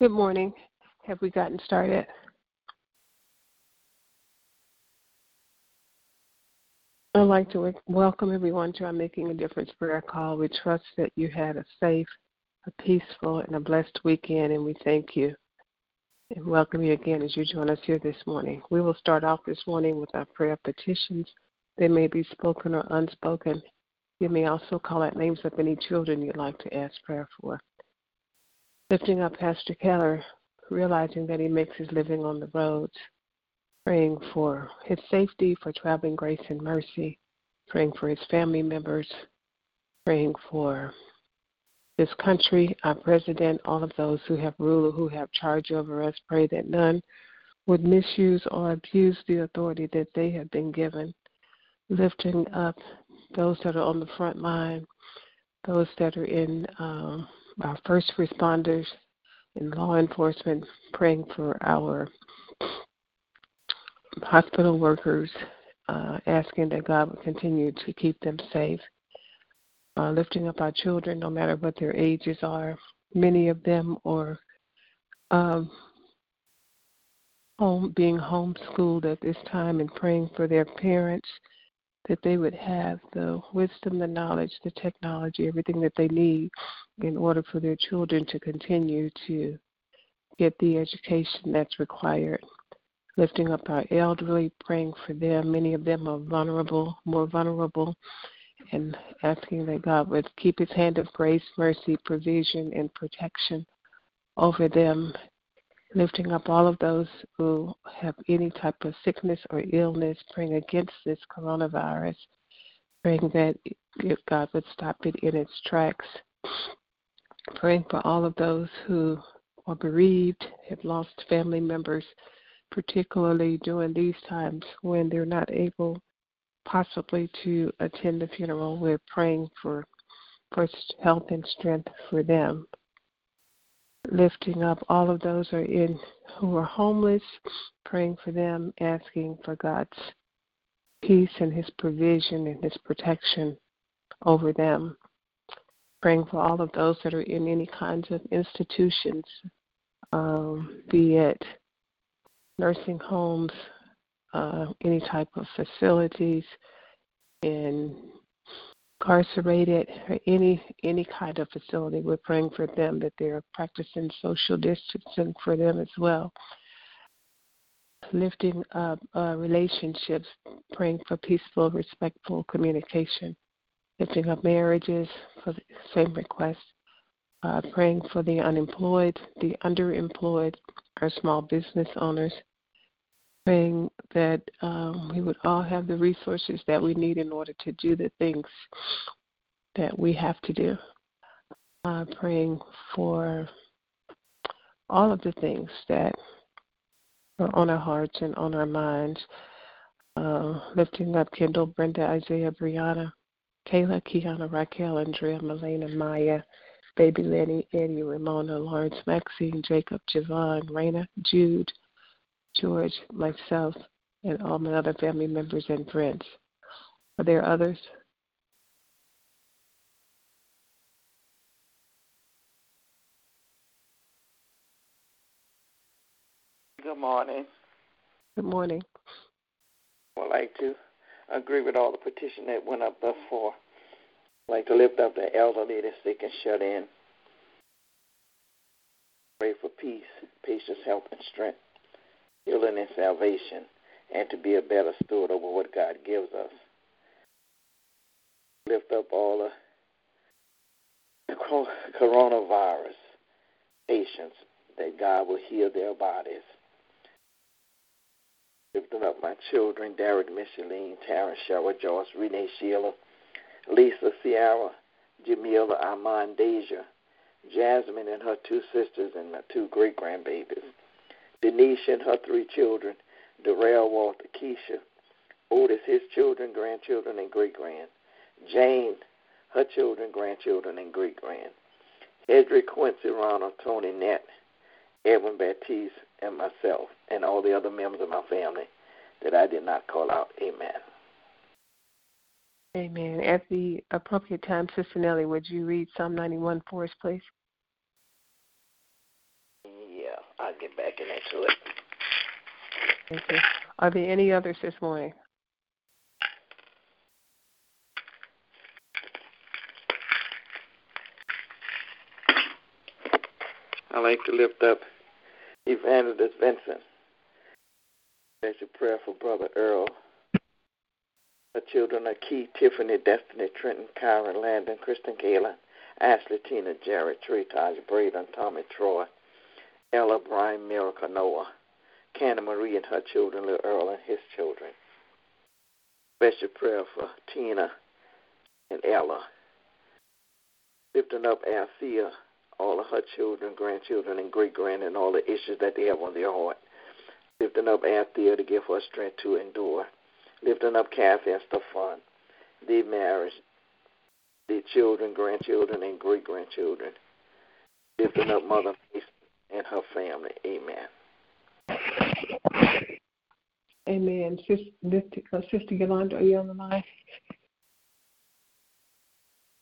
Good morning. Have we gotten started? I'd like to welcome everyone to our Making a Difference prayer call. We trust that you had a safe, a peaceful, and a blessed weekend, and we thank you and welcome you again as you join us here this morning. We will start off this morning with our prayer petitions. They may be spoken or unspoken. You may also call out names of any children you'd like to ask prayer for lifting up Pastor Keller, realizing that he makes his living on the roads, praying for his safety, for traveling grace and mercy, praying for his family members, praying for this country, our president, all of those who have rule, who have charge over us. Pray that none would misuse or abuse the authority that they have been given. Lifting up those that are on the front line, those that are in um, our first responders and law enforcement, praying for our hospital workers, uh, asking that God would continue to keep them safe, uh, lifting up our children, no matter what their ages are, many of them are um, home being homeschooled at this time and praying for their parents that they would have the wisdom, the knowledge, the technology, everything that they need in order for their children to continue to get the education that's required. Lifting up our elderly, praying for them. Many of them are vulnerable, more vulnerable, and asking that God would keep His hand of grace, mercy, provision, and protection over them. Lifting up all of those who have any type of sickness or illness, praying against this coronavirus, praying that God would stop it in its tracks. Praying for all of those who are bereaved, have lost family members, particularly during these times when they're not able possibly to attend the funeral. We're praying for first health and strength for them. Lifting up all of those are in who are homeless, praying for them, asking for God's peace and his provision and his protection over them. Praying for all of those that are in any kinds of institutions, um, be it nursing homes, uh, any type of facilities, in incarcerated or any any kind of facility. We're praying for them that they're practicing social distancing for them as well. Lifting up uh, relationships, praying for peaceful, respectful communication. Lifting up marriages for the same request. Uh, praying for the unemployed, the underemployed, our small business owners, praying that um, we would all have the resources that we need in order to do the things that we have to do. Uh, praying for all of the things that are on our hearts and on our minds. Uh, lifting up Kendall, Brenda, Isaiah, Brianna, Kayla, Kiana, Raquel, Andrea, Melena, Maya, Baby Lenny, Eddie, Ramona, Lawrence, Maxine, Jacob, Javon, Raina, Jude, George, myself, and all my other family members and friends. Are there others? Good morning. Good morning. I would like to agree with all the petition that went up thus far. I'd like to lift up the elderly, the sick and shut in. Pray for peace, patience, help, and strength healing and salvation, and to be a better steward over what God gives us. Lift up all the coronavirus patients that God will heal their bodies. Lifting up my children, Derek, Micheline, Tara, Cheryl, Joyce, Renee, Sheila, Lisa, Sierra, Jamila, Armand, Deja, Jasmine and her two sisters, and my two great grandbabies. Denise and her three children, Darrell, Walter, Keisha, oh, Otis, his children, grandchildren, and great grand, Jane, her children, grandchildren, and great grand, Edric, Quincy, Ronald, Tony, Nett, Edwin Baptiste, and myself, and all the other members of my family that I did not call out. Amen. Amen. At the appropriate time, Sister Nellie, would you read Psalm 91 for us, please? Yeah, I'll get back into it. Thank you. Are there any others this morning? I'd like to lift up Evangelist Vincent. There's a prayer for Brother Earl. The children are Key, Tiffany, Destiny, Trenton, Kyron, Landon, Kristen, Kayla, Ashley, Tina, Jared, Trey, Taj, Braden, Tommy, Troy, Ella, Brian, Miracle, Noah, Canna Marie and her children, little Earl and his children. Special prayer for Tina and Ella. Lifting up Althea, all of her children, grandchildren, and great grand, and all the issues that they have on their heart. Lifting up Althea to give her strength to endure. Lifting up Kathy and Stefan, their marriage, their children, grandchildren, and great grandchildren. Lifting up Mother Mason and her family. Amen. Amen. Sister, uh, Sister Yolanda, are you on the line?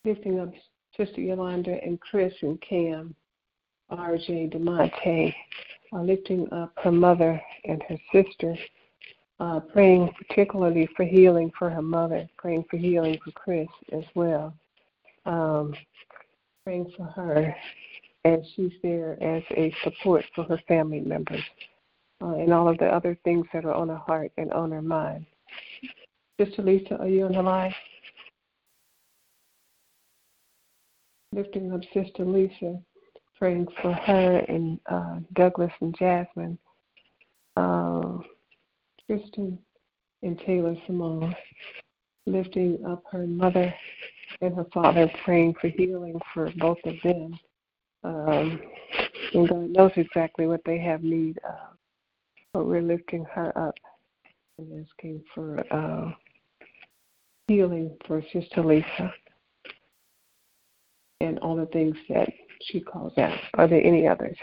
Lifting up Sister Yolanda and Chris and Cam R.J. DeMonte, uh, lifting up her mother and her sister, uh, praying particularly for healing for her mother, praying for healing for Chris as well, um, praying for her as she's there as a support for her family members, uh, and all of the other things that are on her heart and on her mind. Sister Lisa, are you on the line? Lifting up Sister Lisa, praying for her and uh, Douglas and Jasmine, uh, Kristen and Taylor Simone, lifting up her mother and her father, praying for healing for both of them. Um, and God knows exactly what they have need of, but we're lifting her up and asking for uh, healing for Sister Lisa and all the things that she calls out. Are there any others?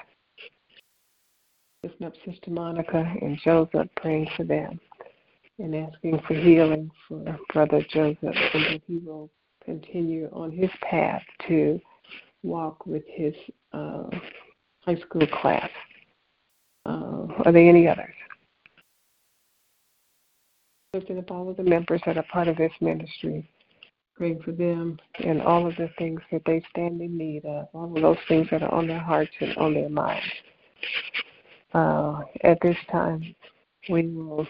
Lifting up Sister Monica and Joseph, praying for them and asking for healing for Brother Joseph and that he will continue on his path to walk with his uh, high school class. Uh, are there any others? lifting up all of the members that are part of this ministry, praying for them and all of the things that they stand in need of, all of those things that are on their hearts and on their minds. Uh, at this time, we will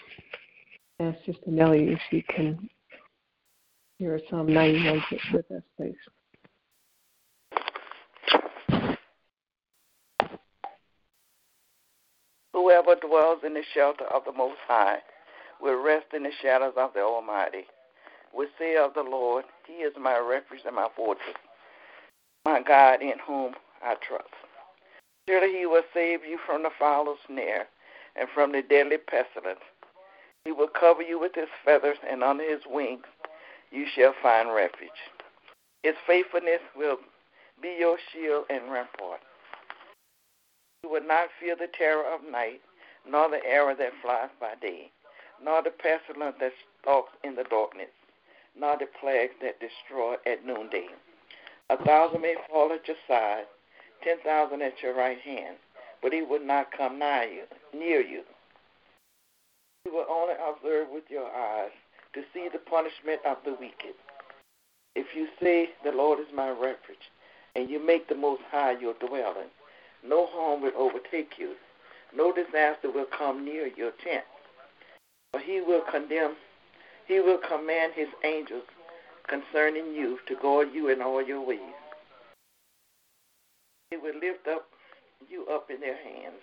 ask Sister Nellie if she can hear Psalm 91 with us, please. Whoever dwells in the shelter of the Most High will rest in the shadows of the Almighty. Will say of the Lord, He is my refuge and my fortress, my God in whom I trust. Surely He will save you from the fowler's snare and from the deadly pestilence. He will cover you with His feathers, and under His wings you shall find refuge. His faithfulness will be your shield and rampart. You will not fear the terror of night, nor the arrow that flies by day nor the pestilence that stalks in the darkness, nor the plagues that destroy at noonday. A thousand may fall at your side, ten thousand at your right hand, but he will not come nigh you, near you. You will only observe with your eyes to see the punishment of the wicked. If you say, The Lord is my refuge, and you make the Most High your dwelling, no harm will overtake you, no disaster will come near your tent for he will condemn, he will command his angels concerning you to guard you in all your ways. He will lift up you up in their hands,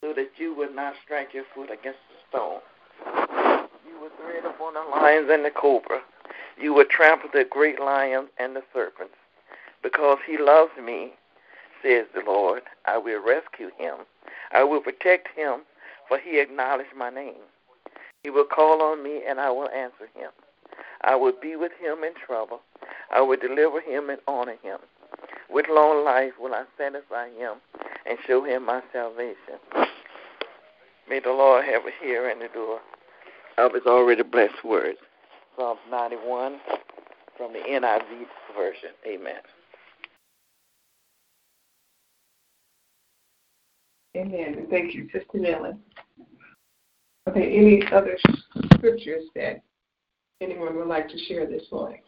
so that you will not strike your foot against a stone. You will tread upon the lions and the cobra. You will trample the great lions and the serpents. Because he loves me, says the Lord, I will rescue him. I will protect him, for he acknowledged my name. He will call on me, and I will answer him. I will be with him in trouble. I will deliver him and honor him. With long life will I satisfy him and show him my salvation. May the Lord have a hear and a doer of his already blessed words. Psalms 91 from the NIV version. Amen. Amen. Thank you, Sister Nellie. Are there any other scriptures that anyone would like to share this morning?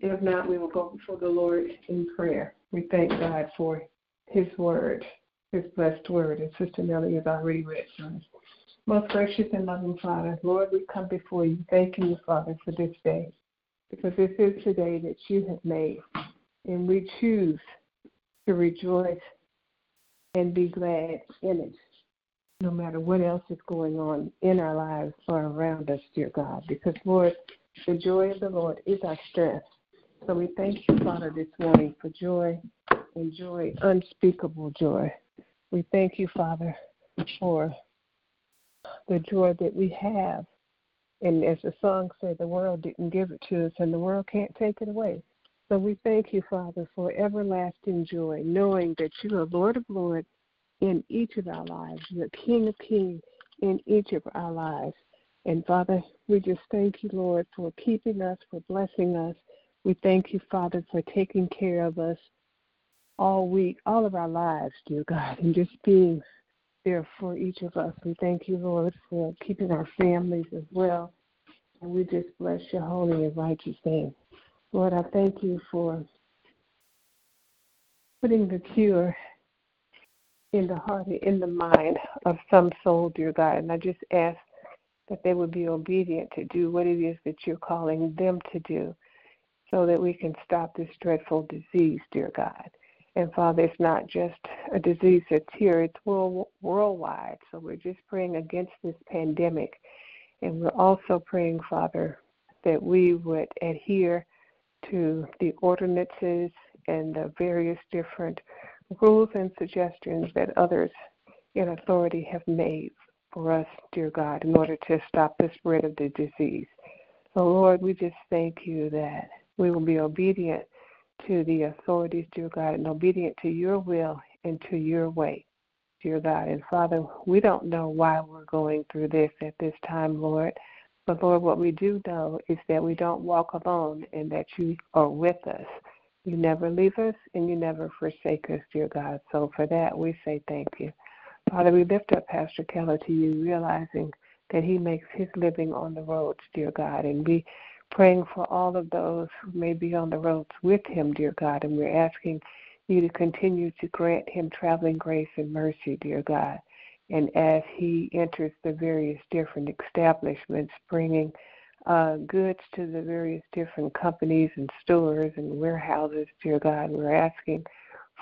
If not, we will go before the Lord in prayer. We thank God for His word, His blessed word, and Sister Nellie has already read. Most gracious and loving Father, Lord, we come before you, thanking you, Father, for this day, because this is the day that you have made, and we choose to rejoice and be glad in it, no matter what else is going on in our lives or around us, dear God. Because, Lord, the joy of the Lord is our strength. So we thank you, Father, this morning for joy and joy, unspeakable joy. We thank you, Father, for the joy that we have. And as the song said, the world didn't give it to us, and the world can't take it away. So we thank you, Father, for everlasting joy, knowing that you are Lord of Lords in each of our lives. You're King of Kings in each of our lives. And Father, we just thank you, Lord, for keeping us, for blessing us, We thank you, Father, for taking care of us all week, all of our lives, dear God, and just being there for each of us. We thank you, Lord, for keeping our families as well. And we just bless your holy and righteous name. Lord, I thank you for putting the cure in the heart and in the mind of some soul, dear God. And I just ask that they would be obedient to do what it is that you're calling them to do so that we can stop this dreadful disease, dear God. And Father, it's not just a disease that's here, it's world, worldwide. So we're just praying against this pandemic. And we're also praying, Father, that we would adhere to the ordinances and the various different rules and suggestions that others in authority have made for us, dear God, in order to stop the spread of the disease. So, Lord, we just thank you that we will be obedient to the authorities, dear God, and obedient to your will and to your way, dear God. And Father, we don't know why we're going through this at this time, Lord. But Lord, what we do know is that we don't walk alone and that you are with us. You never leave us and you never forsake us, dear God. So for that, we say thank you. Father, we lift up Pastor Keller to you, realizing that he makes his living on the roads, dear God. And we praying for all of those who may be on the roads with him, dear God. And we're asking you to continue to grant him traveling grace and mercy, dear God. And as he enters the various different establishments, bringing uh, goods to the various different companies and stores and warehouses, dear God, we're asking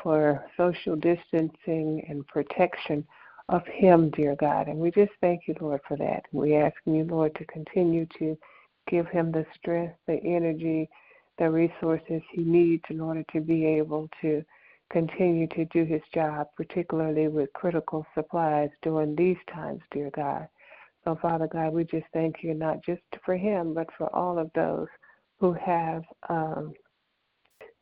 for social distancing and protection of him, dear God. And we just thank you, Lord, for that. We ask you, Lord, to continue to give him the strength, the energy, the resources he needs in order to be able to continue to do his job, particularly with critical supplies during these times, dear God. So, Father God, we just thank you not just for him, but for all of those who have um,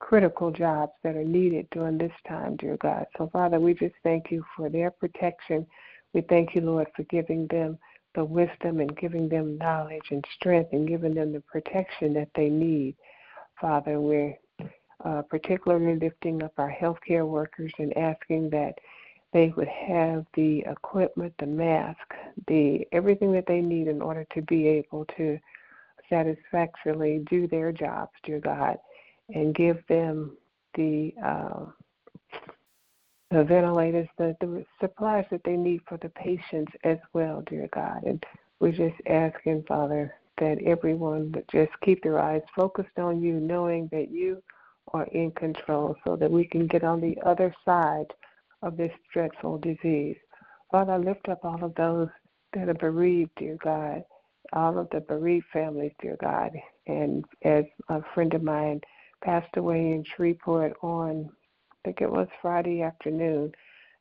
critical jobs that are needed during this time, dear God. So, Father, we just thank you for their protection. We thank you, Lord, for giving them the wisdom and giving them knowledge and strength and giving them the protection that they need. Father, we're uh, particularly lifting up our healthcare workers and asking that they would have the equipment, the mask, the everything that they need in order to be able to satisfactorily do their jobs, dear God, and give them the uh, the ventilators, the, the supplies that they need for the patients as well, dear God. And we're just asking, Father, that everyone would just keep their eyes focused on you, knowing that you are in control so that we can get on the other side of this dreadful disease. Father, I lift up all of those that are bereaved, dear God, all of the bereaved families, dear God. And as a friend of mine passed away in Shreveport on, I think it was Friday afternoon,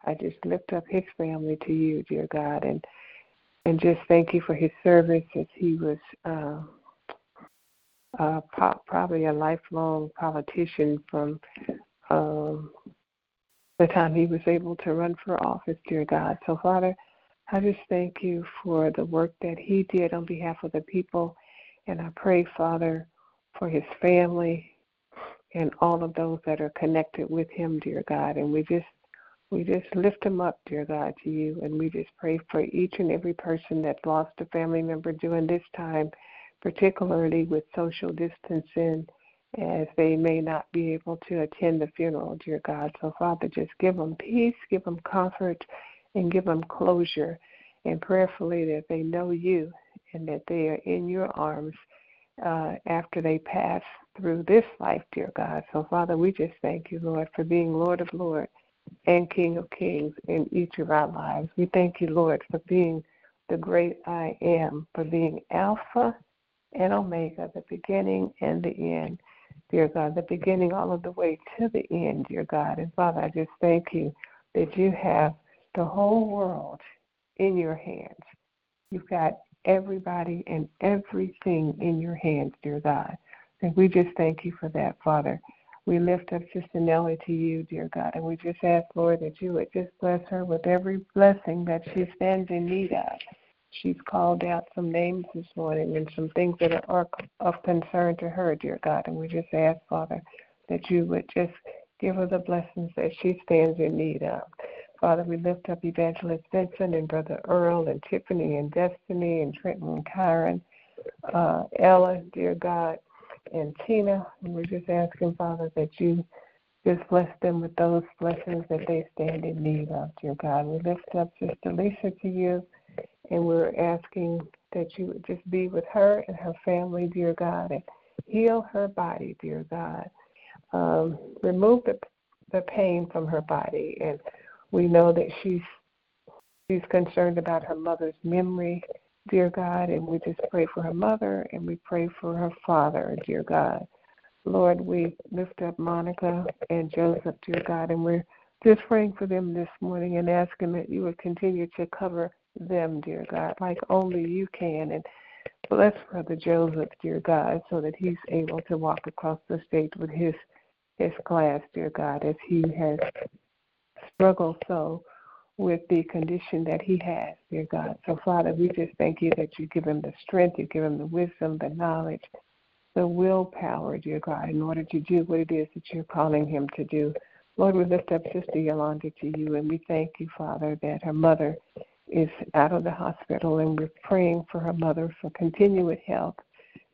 I just lift up his family to you, dear God, and and just thank you for his service as he was uh, uh, probably a lifelong politician from um, the time he was able to run for office, dear God. So, Father, I just thank you for the work that he did on behalf of the people. And I pray, Father, for his family and all of those that are connected with him, dear God. And we just we just lift him up, dear God, to you, and we just pray for each and every person that lost a family member during this time particularly with social distancing, as they may not be able to attend the funeral, dear God. So, Father, just give them peace, give them comfort, and give them closure. And prayerfully that they know you and that they are in your arms uh, after they pass through this life, dear God. So, Father, we just thank you, Lord, for being Lord of Lords and King of Kings in each of our lives. We thank you, Lord, for being the great I am, for being Alpha and Omega, the beginning and the end, dear God, the beginning all of the way to the end, dear God. And Father, I just thank you that you have the whole world in your hands. You've got everybody and everything in your hands, dear God. And we just thank you for that, Father. We lift up Sister Nellie to you, dear God, and we just ask, Lord, that you would just bless her with every blessing that she stands in need of. She's called out some names this morning and some things that are of concern to her, dear God. And we just ask, Father, that you would just give her the blessings that she stands in need of. Father, we lift up Evangelist Vincent and Brother Earl and Tiffany and Destiny and Trenton and Kyron, uh, Ella, dear God, and Tina. And we're just asking, Father, that you just bless them with those blessings that they stand in need of, dear God. We lift up Sister Lisa to you, and we're asking that you would just be with her and her family, dear God, and heal her body, dear God. Um, remove the the pain from her body and we know that she's she's concerned about her mother's memory, dear God, and we just pray for her mother and we pray for her father, dear God. Lord, we lift up Monica and Joseph, dear God, and we're just praying for them this morning and asking that you would continue to cover them, dear God, like only you can. And bless Brother Joseph, dear God, so that he's able to walk across the stage with his his class, dear God, as he has struggled so with the condition that he has, dear God. So, Father, we just thank you that you give him the strength, you give him the wisdom, the knowledge, the willpower, dear God, in order to do what it is that you're calling him to do. Lord, we lift up Sister Yolanda to you, and we thank you, Father, that her mother is out of the hospital, and we're praying for her mother for continued health,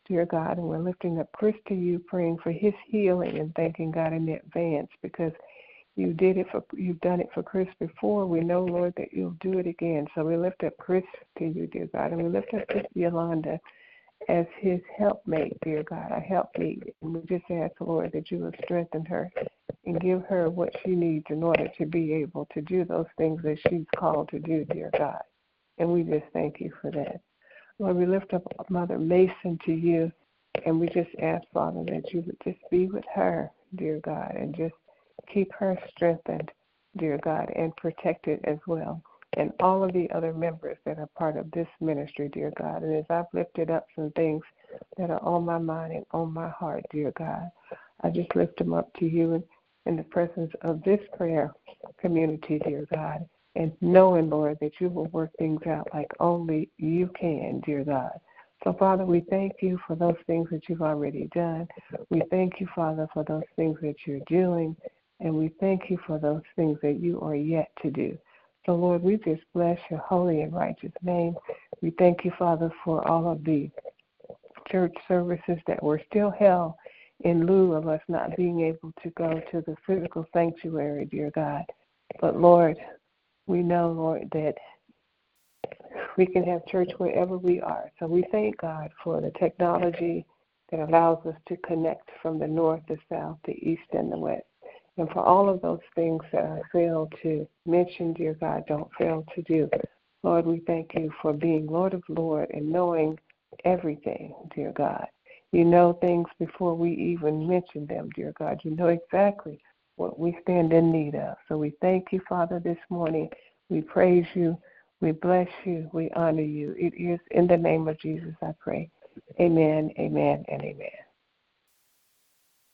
dear God. And we're lifting up Chris to you, praying for his healing and thanking God in advance because – you did it for you've done it for Chris before. We know, Lord, that you'll do it again. So we lift up Chris to you, dear God, and we lift up Sister Yolanda as his helpmate, dear God, a helpmate. And we just ask, Lord, that you will strengthen her and give her what she needs in order to be able to do those things that she's called to do, dear God. And we just thank you for that. Lord, we lift up Mother Mason to you, and we just ask, Father, that you would just be with her, dear God, and just keep her strengthened, dear God, and protected as well. And all of the other members that are part of this ministry, dear God. And as I've lifted up some things that are on my mind and on my heart, dear God, I just lift them up to you in, in the presence of this prayer community, dear God. And knowing, Lord, that you will work things out like only you can, dear God. So, Father, we thank you for those things that you've already done. We thank you, Father, for those things that you're doing. And we thank you for those things that you are yet to do. So, Lord, we just bless your holy and righteous name. We thank you, Father, for all of the church services that were still held in lieu of us not being able to go to the physical sanctuary, dear God. But, Lord, we know, Lord, that we can have church wherever we are. So we thank God for the technology that allows us to connect from the north, the south, the east, and the west. And for all of those things that I failed to mention, dear God, don't fail to do. Lord, we thank you for being Lord of Lord and knowing everything, dear God. You know things before we even mention them, dear God. You know exactly what we stand in need of. So we thank you, Father, this morning. We praise you. We bless you. We honor you. It is in the name of Jesus I pray. Amen, amen, and amen.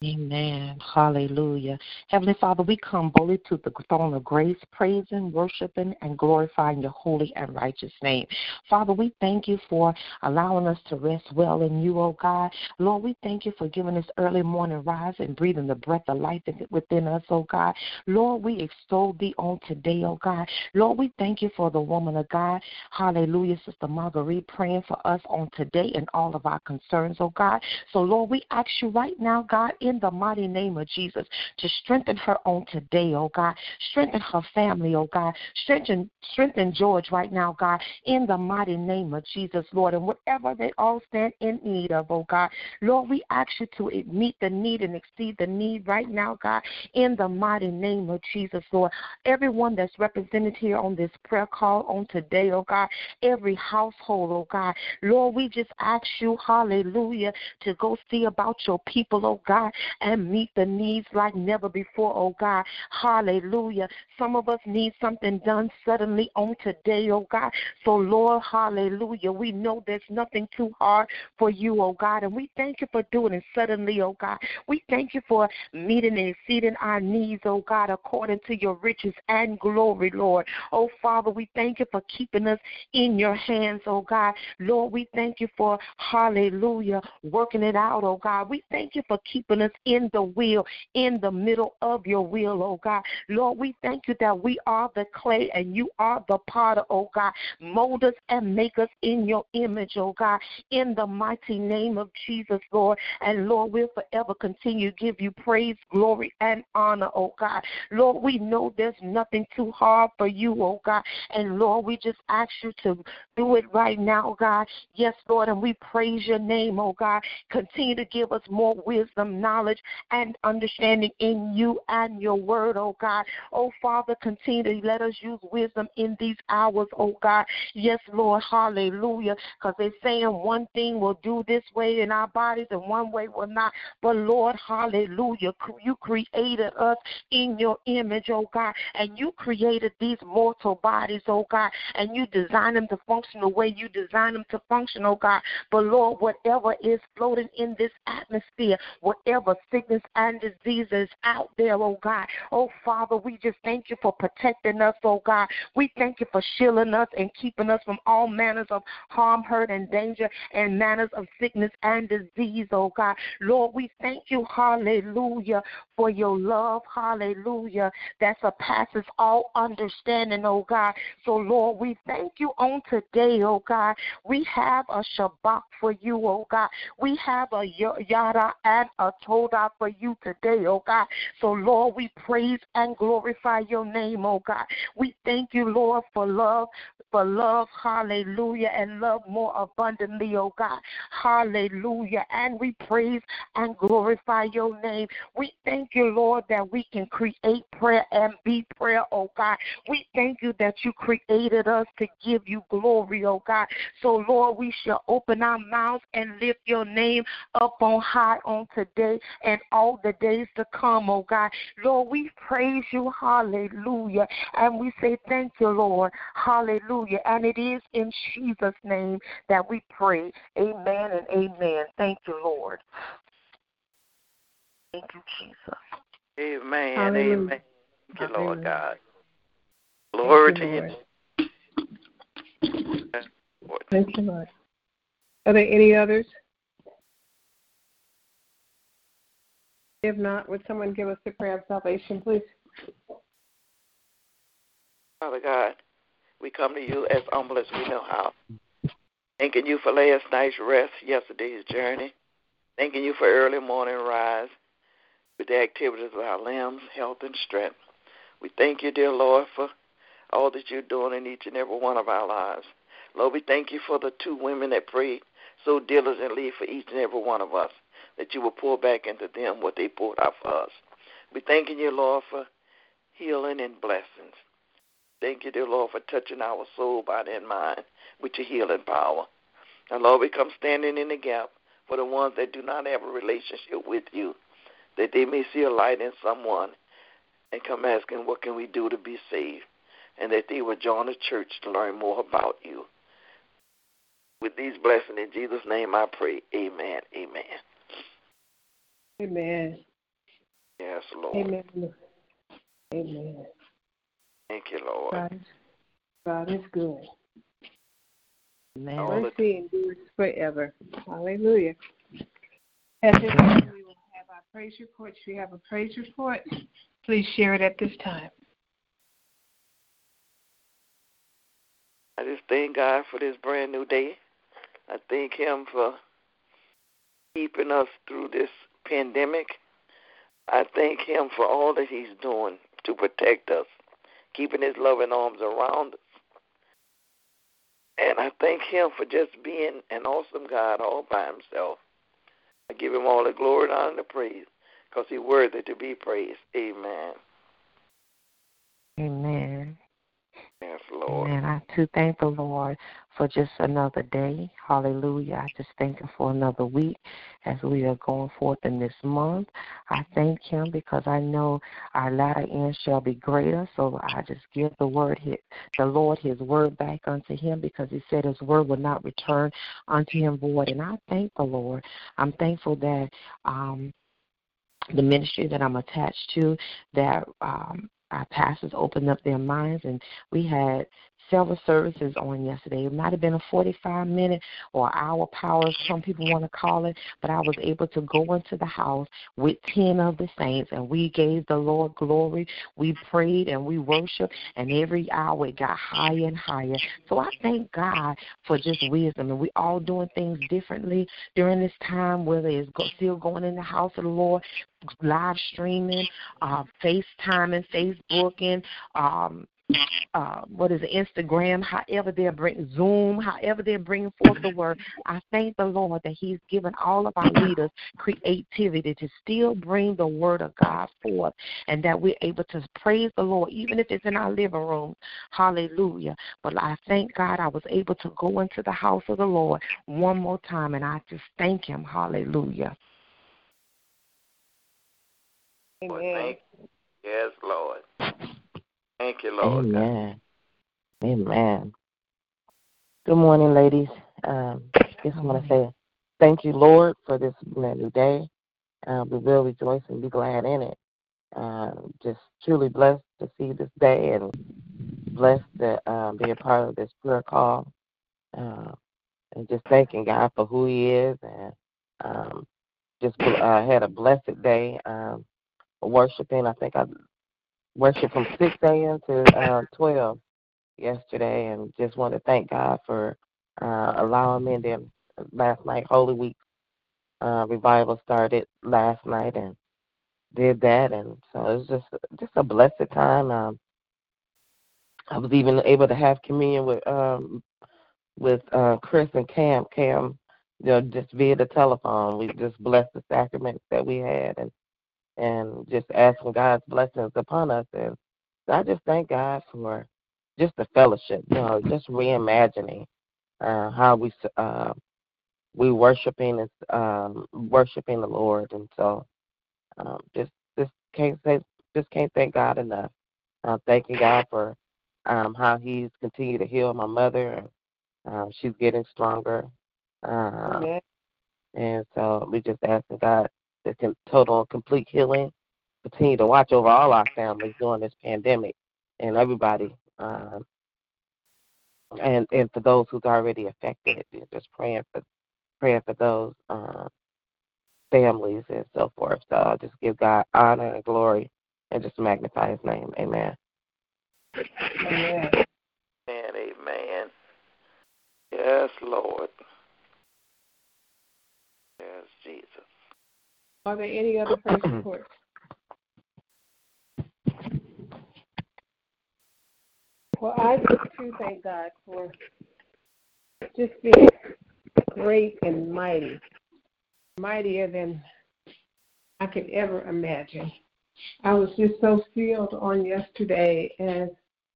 Amen. Hallelujah. Heavenly Father, we come boldly to the throne of grace, praising, worshiping, and glorifying your holy and righteous name. Father, we thank you for allowing us to rest well in you, O God. Lord, we thank you for giving us early morning rise and breathing the breath of life within us, O God. Lord, we extol thee on today, O God. Lord, we thank you for the woman of God. Hallelujah, Sister Marguerite, praying for us on today and all of our concerns, O God. So, Lord, we ask you right now, God, in in the mighty name of Jesus to strengthen her on today, oh God. Strengthen her family, oh God. Strengthen, strengthen George right now, God, in the mighty name of Jesus, Lord. And whatever they all stand in need of, oh God, Lord, we ask you to meet the need and exceed the need right now, God, in the mighty name of Jesus, Lord. Everyone that's represented here on this prayer call on today, oh God, every household, oh God, Lord, we just ask you, hallelujah, to go see about your people, oh God, and meet the needs like never before, oh God. Hallelujah. Some of us need something done suddenly on today, oh God. So, Lord, hallelujah. We know there's nothing too hard for you, oh God. And we thank you for doing it suddenly, oh God. We thank you for meeting and exceeding our needs, oh God, according to your riches and glory, Lord. Oh Father, we thank you for keeping us in your hands, oh God. Lord, we thank you for, hallelujah, working it out, oh God. We thank you for keeping us in the wheel, in the middle of your will, oh God. Lord, we thank you that we are the clay and you are the potter, oh God. Mold us and make us in your image, oh God, in the mighty name of Jesus, Lord. And Lord, we'll forever continue to give you praise, glory, and honor, oh God. Lord, we know there's nothing too hard for you, oh God. And Lord, we just ask you to do it right now, God. Yes, Lord, and we praise your name, oh God. Continue to give us more wisdom, knowledge, and understanding in you and your word, oh God. Oh Father, continue to let us use wisdom in these hours, oh God. Yes, Lord, hallelujah. Because they're saying one thing will do this way in our bodies and one way will not. But Lord, hallelujah. You created us in your image, oh God, and you created these mortal bodies, oh God, and you designed them to function the way you designed them to function, oh God. But Lord, whatever is floating in this atmosphere, whatever sickness and disease is out there, oh God, oh Father, we just thank you for protecting us, oh God. We thank you for shielding us and keeping us from all manners of harm, hurt, and danger, and manners of sickness and disease, oh God. Lord, we thank you, hallelujah, for your love, hallelujah, that surpasses all understanding, oh God. So, Lord, we thank you on today, oh God. We have a Shabach for you, oh God. We have a Yada and a Toda for you today, oh God. So, Lord, we praise and glorify your name, oh God. We thank you, Lord, for love, for love, hallelujah, and love more abundantly, oh God. Hallelujah. And we praise and glorify your name. We thank you, Lord, that we can create prayer and be prayer, oh God. We thank you that you created us to give you glory, oh God. So, Lord, we shall open our mouths and lift your name up on high on today and all the days to come, oh God. Lord, we praise you, hallelujah. And we say thank you, Lord, hallelujah. And it is in Jesus' name that we pray. Amen and amen. Thank you, Lord. Thank you, Jesus. Amen. Hallelujah. Amen. Thank you, Lord God. Glory Thank to you, you. Lord. Thank you, Lord. Are there any others? If not, would someone give us the prayer of salvation, please? Father God, we come to you as humble as we know how. Thanking you for last night's rest, yesterday's journey. Thanking you for early morning rise with the activities of our limbs, health, and strength. We thank you, dear Lord, for all that you're doing in each and every one of our lives. Lord, we thank you for the two women that prayed so diligently for each and every one of us, that you will pour back into them what they poured out for us. We thanking you, Lord, for healing and blessings. Thank you, dear Lord, for touching our soul, body, and mind with your healing power. And Lord, we come standing in the gap for the ones that do not have a relationship with you, that they may see a light in someone and come asking, what can we do to be saved? And that they will join the church to learn more about you. With these blessings in Jesus' name I pray. Amen. Amen. Amen. Yes, Lord. Amen. Amen. Thank you, Lord. God is, God is good. Amen. All the- Mercy endures forever. Hallelujah. At this time, we will have our praise report. If you have a praise report, please share it at this time. I just thank God for this brand new day. I thank Him for keeping us through this pandemic. I thank Him for all that He's doing to protect us, keeping His loving arms around us. And I thank Him for just being an awesome God all by Himself. I give Him all the glory, and honor, and the praise because He's worthy to be praised. Amen. Amen. Yes, Lord. Amen. I too thank the Lord for just another day. Hallelujah. I just thank Him for another week as we are going forth in this month. I thank Him because I know our latter end shall be greater. So I just give the word, the Lord, His word back unto Him because He said His word will not return unto Him void. And I thank the Lord. I'm thankful that um, the ministry that I'm attached to, that um, our pastors opened up their minds, and we had several services on yesterday. It might have been a 45 minute or hour power, some people want to call it, but I was able to go into the house with 10 of the saints and we gave the Lord glory. We prayed and we worshiped, and every hour it got higher and higher. So I thank God for just wisdom, and we all doing things differently during this time, whether it's still going in the house of the Lord, live streaming, uh, FaceTiming, Facebooking, um, uh, what is it, Instagram, however they're bringing Zoom, however they're bringing forth the word. I thank the Lord that He's given all of our leaders creativity to still bring the word of God forth, and that we're able to praise the Lord, even if it's in our living room. Hallelujah! But I thank God I was able to go into the house of the Lord one more time, and I just thank Him. Hallelujah. Amen. Yes, Lord. Thank you, Lord. Amen. Amen. Good morning, ladies. Um, just want to say thank you, Lord, for this brand new day. Uh, we will rejoice and be glad in it. Uh, just truly blessed to see this day and blessed to uh, be a part of this prayer call. And just thanking God for who He is and um, just uh, had a blessed day um, worshiping. I think I worship from 6 a.m. to uh, 12 yesterday, and just want to thank God for uh, allowing me. And then last night, Holy Week uh, revival started last night, and did that, and so it was just just a blessed time. Um, I was even able to have communion with um, with uh, Chris and Cam. Cam, you know, just via the telephone. We just blessed the sacraments that we had, and and just asking God's blessings upon us. And so I just thank God for just the fellowship, you know, just reimagining uh, how we uh, we worshiping and um, worshiping the Lord, and so um, just just can't say just can't thank God enough. I'm thanking God for um, how He's continued to heal my mother, and um, she's getting stronger. Uh, and so we just asking God the can total and complete healing. Continue to watch over all our families during this pandemic and everybody. Um, and and for those who's already affected, just praying for praying for those uh, families and so forth. So I'll just give God honor and glory and just magnify His name. Amen. Amen. And amen. Yes, Lord. Yes, Jesus. Are there any other prayer reports? Well, I just too thank God for just being great and mighty, mightier than I could ever imagine. I was just so filled on yesterday as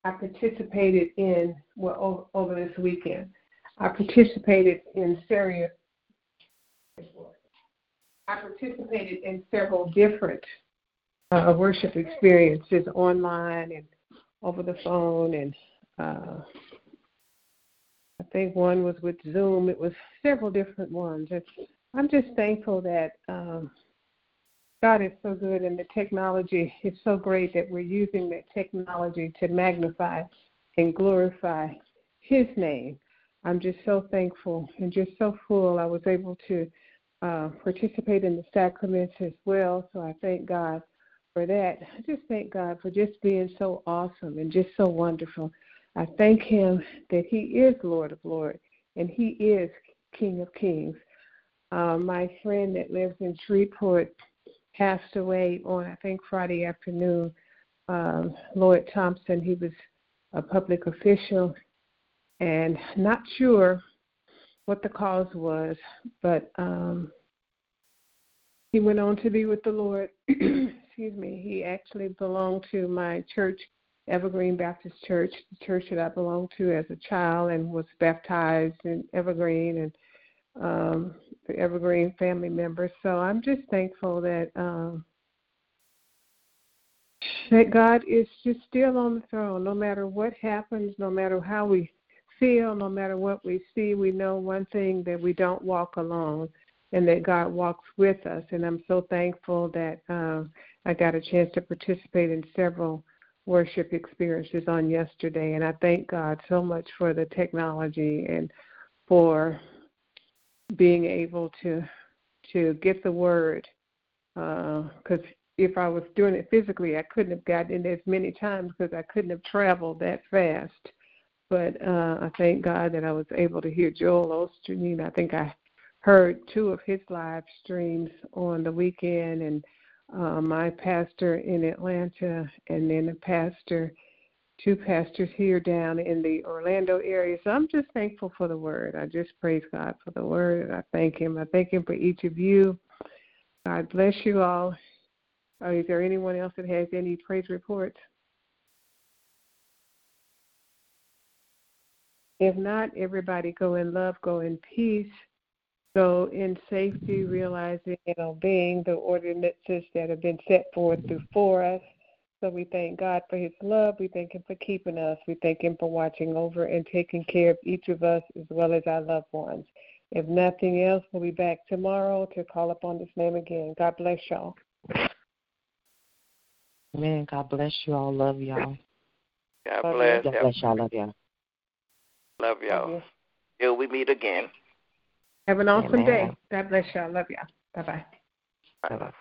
I participated in, well, over, over this weekend, I participated in Syria I participated in several different uh, worship experiences online and over the phone, and uh, I think one was with Zoom. It was several different ones. It's, I'm just thankful that um, God is so good, and the technology is so great that we're using that technology to magnify and glorify His name. I'm just so thankful and just so full. I was able to uh, participate in the sacraments as well. So I thank God for that. I just thank God for just being so awesome and just so wonderful. I thank Him that He is Lord of Lords and He is King of Kings. Uh, my friend that lives in Shreveport passed away on, I think, Friday afternoon. Um, Lloyd Thompson, he was a public official and not sure what the cause was, but um, he went on to be with the Lord. Excuse me. He actually belonged to my church Evergreen Baptist Church, the church that I belonged to as a child and was baptized in Evergreen and um, the Evergreen family members. So I'm just thankful that um, that God is just still on the throne. No matter what happens, no matter how we feel, no matter what we see, we know one thing that we don't walk alone and that God walks with us. And I'm so thankful that uh, I got a chance to participate in several worship experiences on yesterday. And I thank God so much for the technology and for being able to to get the word because uh, if I was doing it physically, I couldn't have gotten in as many times because I couldn't have traveled that fast. But uh, I thank God that I was able to hear Joel Osteen. I think I heard two of his live streams on the weekend, and uh, my pastor in Atlanta, and then a pastor, two pastors here down in the Orlando area. So I'm just thankful for the word. I just praise God for the word. I thank Him. I thank Him for each of you. God bless you all. Is there anyone else that has any praise reports? If not, everybody go in love, go in peace, go in safety, realizing and obeying the ordinances that have been set forth before us. So we thank God for his love. We thank him for keeping us. We thank him for watching over and taking care of each of us as well as our loved ones. If nothing else, we'll be back tomorrow to call upon this name again. God bless y'all. Amen. God bless you all. Love y'all. God bless. God bless y'all. Love y'all. Love y'all. Till we meet again. Have an awesome Amen. day. God bless y'all. Love y'all. Bye bye. Bye-bye.